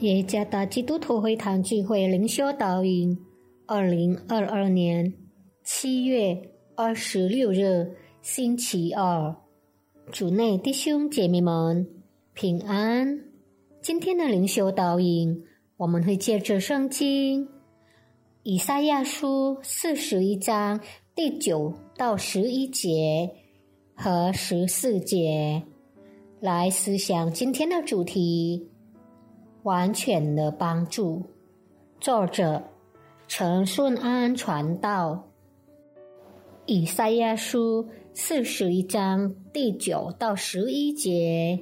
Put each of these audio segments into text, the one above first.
耶加达基督徒会堂聚会灵修导引，二零二二年七月二十六日星期二，主内弟兄姐妹们平安。今天的灵修导引，我们会借着圣经以赛亚书四十一章第九到十一节和十四节来思想今天的主题。完全的帮助。作者陈顺安传道。以赛亚书四十一章第九到十一节：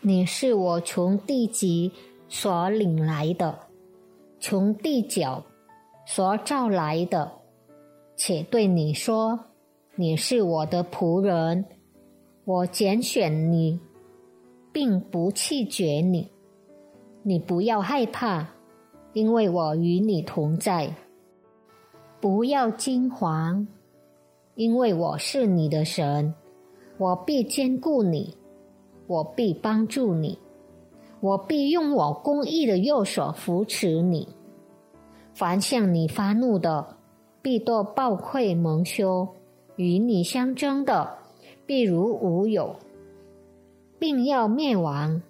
你是我从地极所领来的，从地角所召来的，且对你说：你是我的仆人，我拣选你，并不弃绝你。你不要害怕，因为我与你同在；不要惊惶，因为我是你的神，我必兼顾你，我必帮助你，我必用我公义的右手扶持你。凡向你发怒的，必多暴愧蒙羞；与你相争的，必如无有，并要灭亡。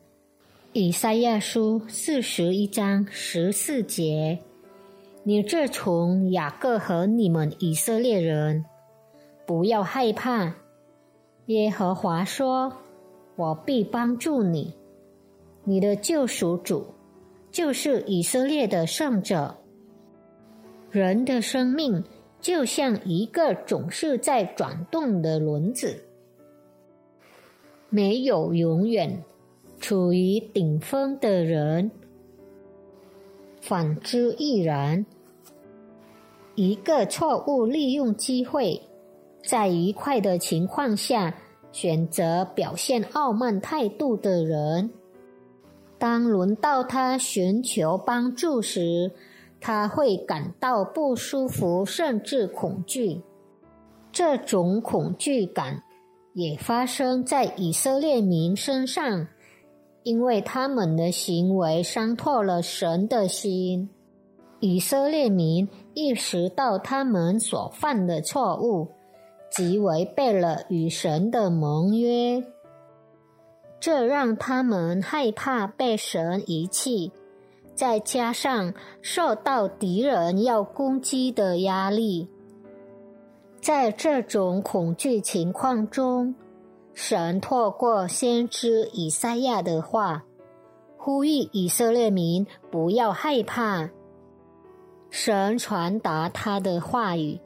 以赛亚书四十一章十四节：你这从雅各和你们以色列人，不要害怕。耶和华说：“我必帮助你。你的救赎主就是以色列的圣者。人的生命就像一个总是在转动的轮子，没有永远。”处于顶峰的人，反之亦然。一个错误利用机会，在愉快的情况下选择表现傲慢态度的人，当轮到他寻求帮助时，他会感到不舒服，甚至恐惧。这种恐惧感也发生在以色列民身上。因为他们的行为伤透了神的心，以色列民意识到他们所犯的错误，即违背了与神的盟约，这让他们害怕被神遗弃，再加上受到敌人要攻击的压力，在这种恐惧情况中。神透过先知以赛亚的话，呼吁以色列民不要害怕。神传达他的话语，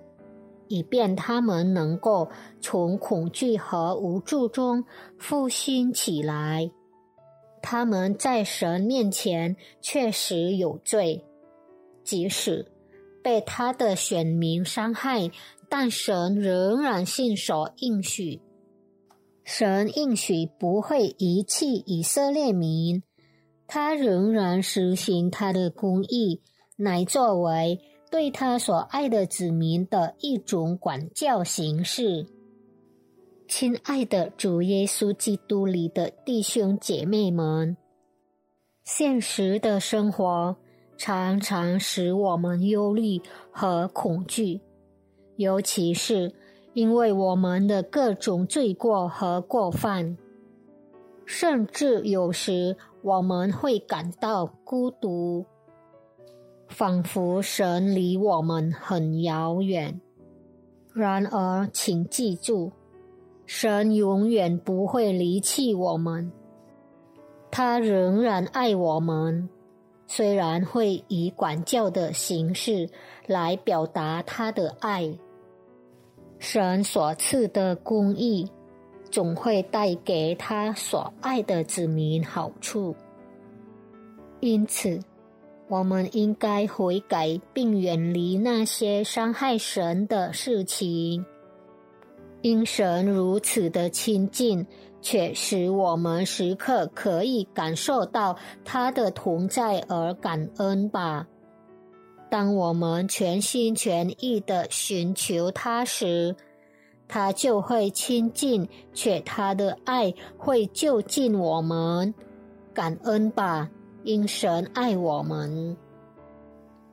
以便他们能够从恐惧和无助中复兴起来。他们在神面前确实有罪，即使被他的选民伤害，但神仍然信守应许。神应许不会遗弃以色列民，他仍然实行他的公义，乃作为对他所爱的子民的一种管教形式。亲爱的主耶稣基督里的弟兄姐妹们，现实的生活常常使我们忧虑和恐惧，尤其是。因为我们的各种罪过和过犯，甚至有时我们会感到孤独，仿佛神离我们很遥远。然而，请记住，神永远不会离弃我们，他仍然爱我们，虽然会以管教的形式来表达他的爱。神所赐的公义，总会带给他所爱的子民好处。因此，我们应该悔改，并远离那些伤害神的事情。因神如此的亲近，却使我们时刻可以感受到他的同在而感恩吧。当我们全心全意的寻求他时，他就会亲近，且他的爱会就近我们。感恩吧，因神爱我们，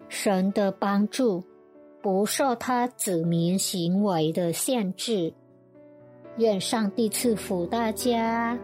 神的帮助不受他子民行为的限制。愿上帝赐福大家。